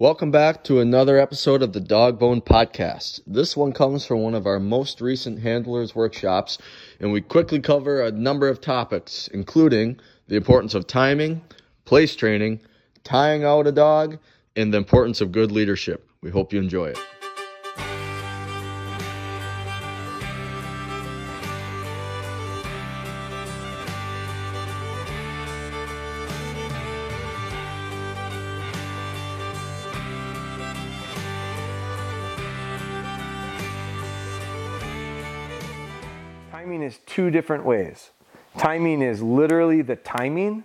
Welcome back to another episode of the Dog Bone Podcast. This one comes from one of our most recent handlers workshops, and we quickly cover a number of topics, including the importance of timing, place training, tying out a dog, and the importance of good leadership. We hope you enjoy it. Timing is two different ways. Timing is literally the timing,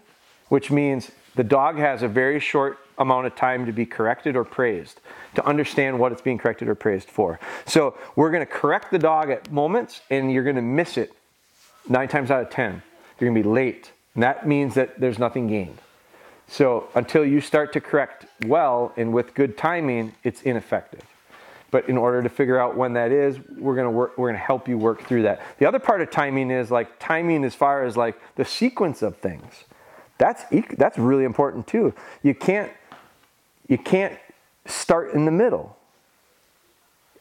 which means the dog has a very short amount of time to be corrected or praised, to understand what it's being corrected or praised for. So we're going to correct the dog at moments and you're going to miss it nine times out of 10. You're going to be late. And that means that there's nothing gained. So until you start to correct well and with good timing, it's ineffective. But in order to figure out when that is, we're gonna work. We're gonna help you work through that. The other part of timing is like timing as far as like the sequence of things. That's that's really important too. You can't you can't start in the middle.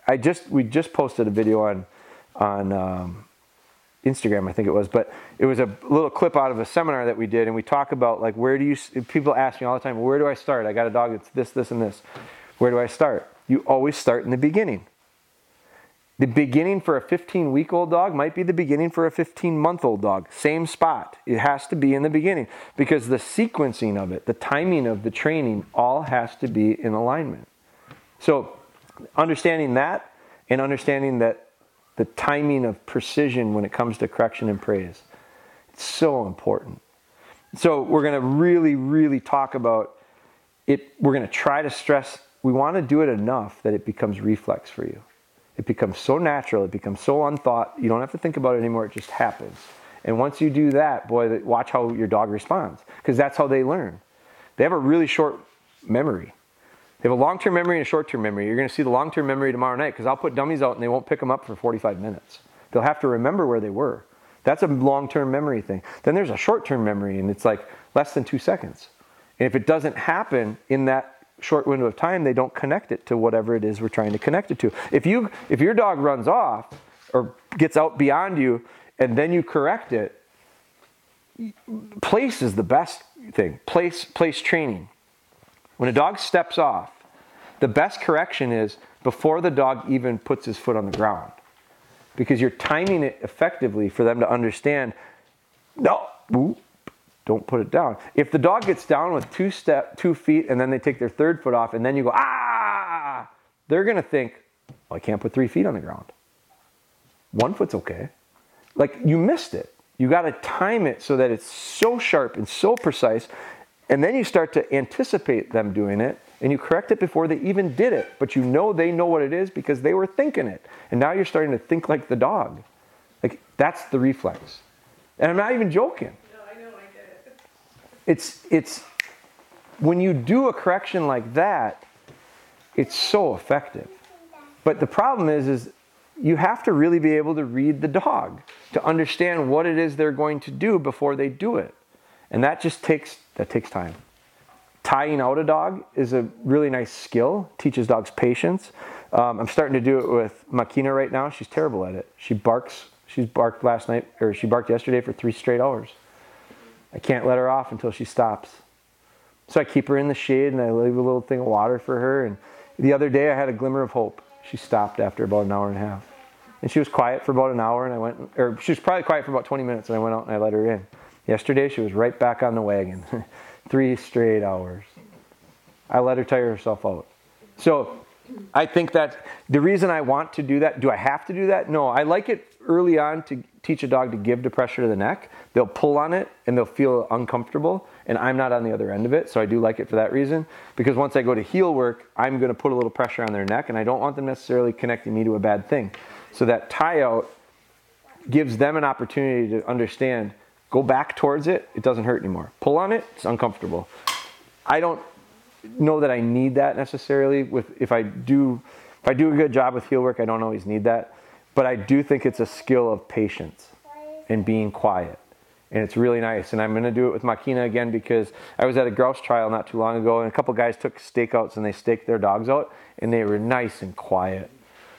I just we just posted a video on on um, Instagram, I think it was, but it was a little clip out of a seminar that we did, and we talk about like where do you? People ask me all the time, where do I start? I got a dog that's this, this, and this. Where do I start? You always start in the beginning. The beginning for a 15 week old dog might be the beginning for a 15 month old dog. Same spot. It has to be in the beginning because the sequencing of it, the timing of the training, all has to be in alignment. So, understanding that and understanding that the timing of precision when it comes to correction and praise, it's so important. So, we're going to really, really talk about it. We're going to try to stress we want to do it enough that it becomes reflex for you. It becomes so natural, it becomes so unthought, you don't have to think about it anymore, it just happens. And once you do that, boy, watch how your dog responds, because that's how they learn. They have a really short memory. They have a long term memory and a short term memory. You're going to see the long term memory tomorrow night, because I'll put dummies out and they won't pick them up for 45 minutes. They'll have to remember where they were. That's a long term memory thing. Then there's a short term memory, and it's like less than two seconds. And if it doesn't happen in that short window of time, they don't connect it to whatever it is we're trying to connect it to. If you if your dog runs off or gets out beyond you and then you correct it, place is the best thing. Place place training. When a dog steps off, the best correction is before the dog even puts his foot on the ground. Because you're timing it effectively for them to understand, no, don't put it down. If the dog gets down with two step, two feet, and then they take their third foot off, and then you go ah, they're gonna think, well, I can't put three feet on the ground. One foot's okay. Like you missed it. You got to time it so that it's so sharp and so precise, and then you start to anticipate them doing it, and you correct it before they even did it. But you know they know what it is because they were thinking it, and now you're starting to think like the dog. Like that's the reflex. And I'm not even joking it's it's when you do a correction like that, it's so effective. But the problem is is you have to really be able to read the dog to understand what it is they're going to do before they do it. And that just takes that takes time. Tying out a dog is a really nice skill, teaches dogs patience. Um, I'm starting to do it with Makina right now. She's terrible at it. She barks. She's barked last night, or she barked yesterday for three straight hours. I can't let her off until she stops. So I keep her in the shade and I leave a little thing of water for her. And the other day I had a glimmer of hope. She stopped after about an hour and a half. And she was quiet for about an hour and I went, or she was probably quiet for about 20 minutes and I went out and I let her in. Yesterday she was right back on the wagon. Three straight hours. I let her tire herself out. So I think that the reason I want to do that, do I have to do that? No, I like it early on to teach a dog to give the pressure to the neck. They'll pull on it and they'll feel uncomfortable, and I'm not on the other end of it, so I do like it for that reason. Because once I go to heel work, I'm going to put a little pressure on their neck, and I don't want them necessarily connecting me to a bad thing. So that tie out gives them an opportunity to understand go back towards it, it doesn't hurt anymore. Pull on it, it's uncomfortable. I don't know that I need that necessarily with if I do if I do a good job with heel work, I don't always need that. But I do think it's a skill of patience and being quiet and it's really nice. And I'm going to do it with Makina again because I was at a grouse trial not too long ago, and a couple guys took stakeouts and they staked their dogs out, and they were nice and quiet.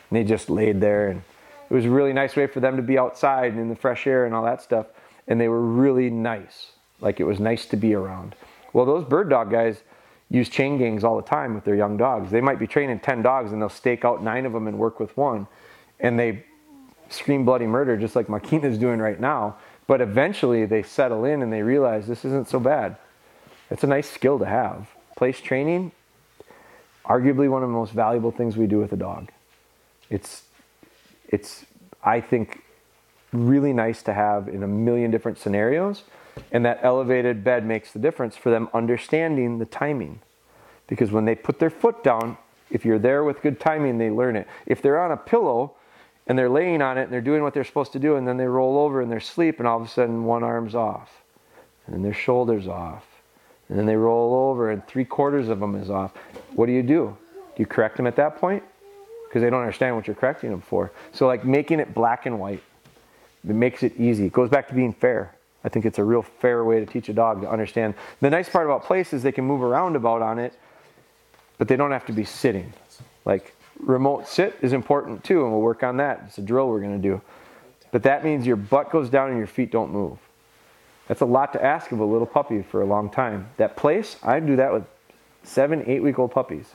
And they just laid there, and it was a really nice way for them to be outside and in the fresh air and all that stuff. And they were really nice, like it was nice to be around. Well, those bird dog guys use chain gangs all the time with their young dogs. They might be training 10 dogs and they'll stake out nine of them and work with one. And they scream bloody murder just like Makina's doing right now but eventually they settle in and they realize this isn't so bad. It's a nice skill to have. Place training, arguably one of the most valuable things we do with a dog. It's, it's I think, really nice to have in a million different scenarios. And that elevated bed makes the difference for them understanding the timing. Because when they put their foot down, if you're there with good timing, they learn it. If they're on a pillow, and they're laying on it and they're doing what they're supposed to do and then they roll over in their sleep and all of a sudden one arm's off and then their shoulders off and then they roll over and three quarters of them is off. What do you do? Do you correct them at that point? Because they don't understand what you're correcting them for. So like making it black and white it makes it easy. It goes back to being fair. I think it's a real fair way to teach a dog to understand. The nice part about place is they can move around about on it but they don't have to be sitting. Like remote sit is important too, and we'll work on that. It's a drill we're going to do. But that means your butt goes down and your feet don't move. That's a lot to ask of a little puppy for a long time. That place, I do that with seven, eight week old puppies.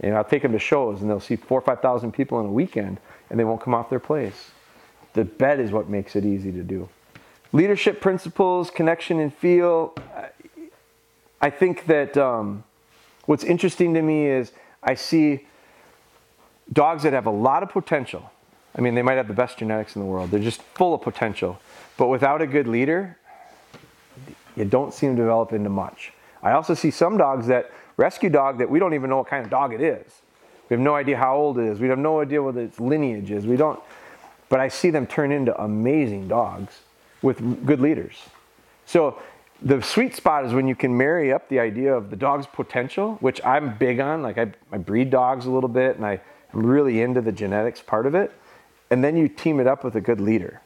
And I'll take them to shows and they'll see four or 5,000 people in a weekend and they won't come off their place. The bed is what makes it easy to do. Leadership principles, connection and feel. I think that um, what's interesting to me is I see dogs that have a lot of potential. I mean, they might have the best genetics in the world. They're just full of potential. But without a good leader, you don't see them develop into much. I also see some dogs that rescue dog that we don't even know what kind of dog it is. We have no idea how old it is. We have no idea what its lineage is. We don't. But I see them turn into amazing dogs with good leaders. So the sweet spot is when you can marry up the idea of the dog's potential, which I'm big on. Like I, I breed dogs a little bit and I I'm really into the genetics part of it. And then you team it up with a good leader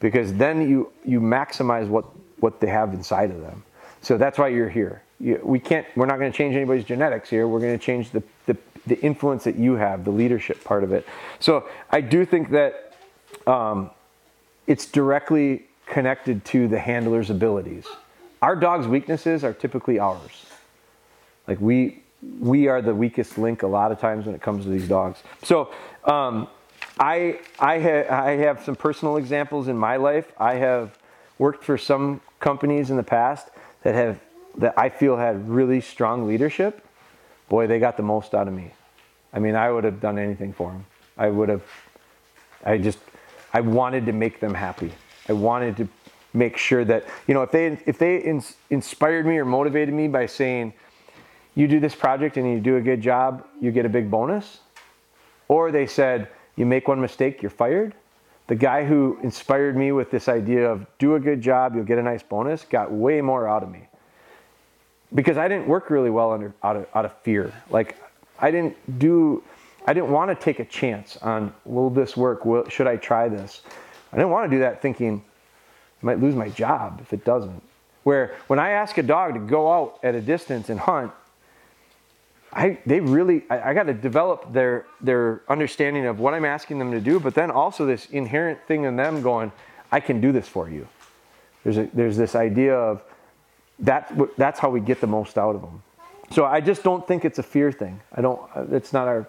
because then you, you maximize what, what they have inside of them. So that's why you're here. You, we can't, we're not going to change anybody's genetics here. We're going to change the, the, the, influence that you have, the leadership part of it. So I do think that um, it's directly connected to the handler's abilities. Our dog's weaknesses are typically ours. Like we, we are the weakest link a lot of times when it comes to these dogs. So um, I I, ha- I have some personal examples in my life. I have worked for some companies in the past that have that I feel had really strong leadership. Boy, they got the most out of me. I mean, I would have done anything for them. I would have. I just I wanted to make them happy. I wanted to make sure that you know if they if they ins- inspired me or motivated me by saying you do this project and you do a good job, you get a big bonus. Or they said, you make one mistake, you're fired. The guy who inspired me with this idea of do a good job, you'll get a nice bonus, got way more out of me. Because I didn't work really well under, out, of, out of fear. Like, I didn't do, I didn't want to take a chance on will this work? Will, should I try this? I didn't want to do that thinking I might lose my job if it doesn't. Where when I ask a dog to go out at a distance and hunt, I, they really, I, I got to develop their, their understanding of what I'm asking them to do, but then also this inherent thing in them going, I can do this for you. There's, a, there's this idea of that, that's how we get the most out of them. So I just don't think it's a fear thing. I don't, it's not our,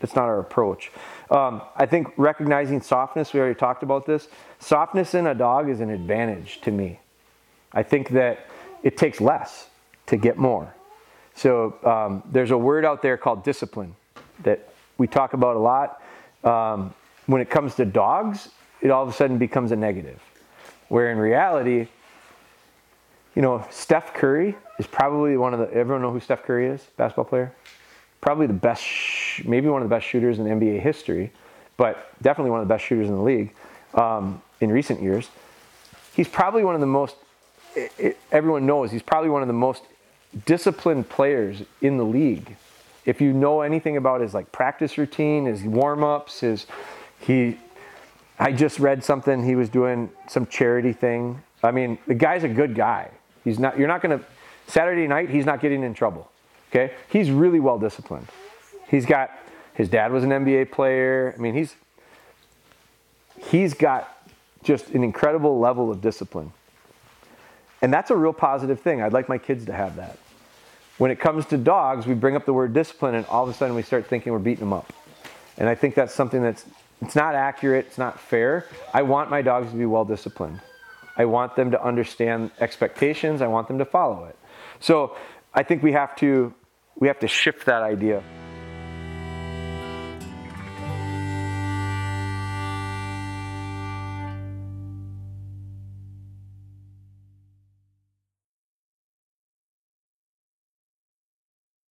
it's not our approach. Um, I think recognizing softness, we already talked about this. Softness in a dog is an advantage to me. I think that it takes less to get more. So um, there's a word out there called discipline that we talk about a lot. Um, when it comes to dogs, it all of a sudden becomes a negative. Where in reality, you know, Steph Curry is probably one of the, everyone know who Steph Curry is, basketball player? Probably the best, maybe one of the best shooters in NBA history, but definitely one of the best shooters in the league um, in recent years. He's probably one of the most, it, it, everyone knows, he's probably one of the most disciplined players in the league. If you know anything about his like practice routine, his warm-ups, his he I just read something he was doing some charity thing I mean, the guy's a good guy. He's not. You're not to. Saturday night, he's not getting in trouble. Okay, he's really well disciplined. He's got. His dad was an NBA player. I mean, he's. He's got just an incredible level of discipline. And that's a real positive thing. I'd like my kids to have that. When it comes to dogs, we bring up the word discipline, and all of a sudden we start thinking we're beating them up. And I think that's something that's it's not accurate, it's not fair. I want my dogs to be well disciplined. I want them to understand expectations, I want them to follow it. So I think we have to we have to shift that idea.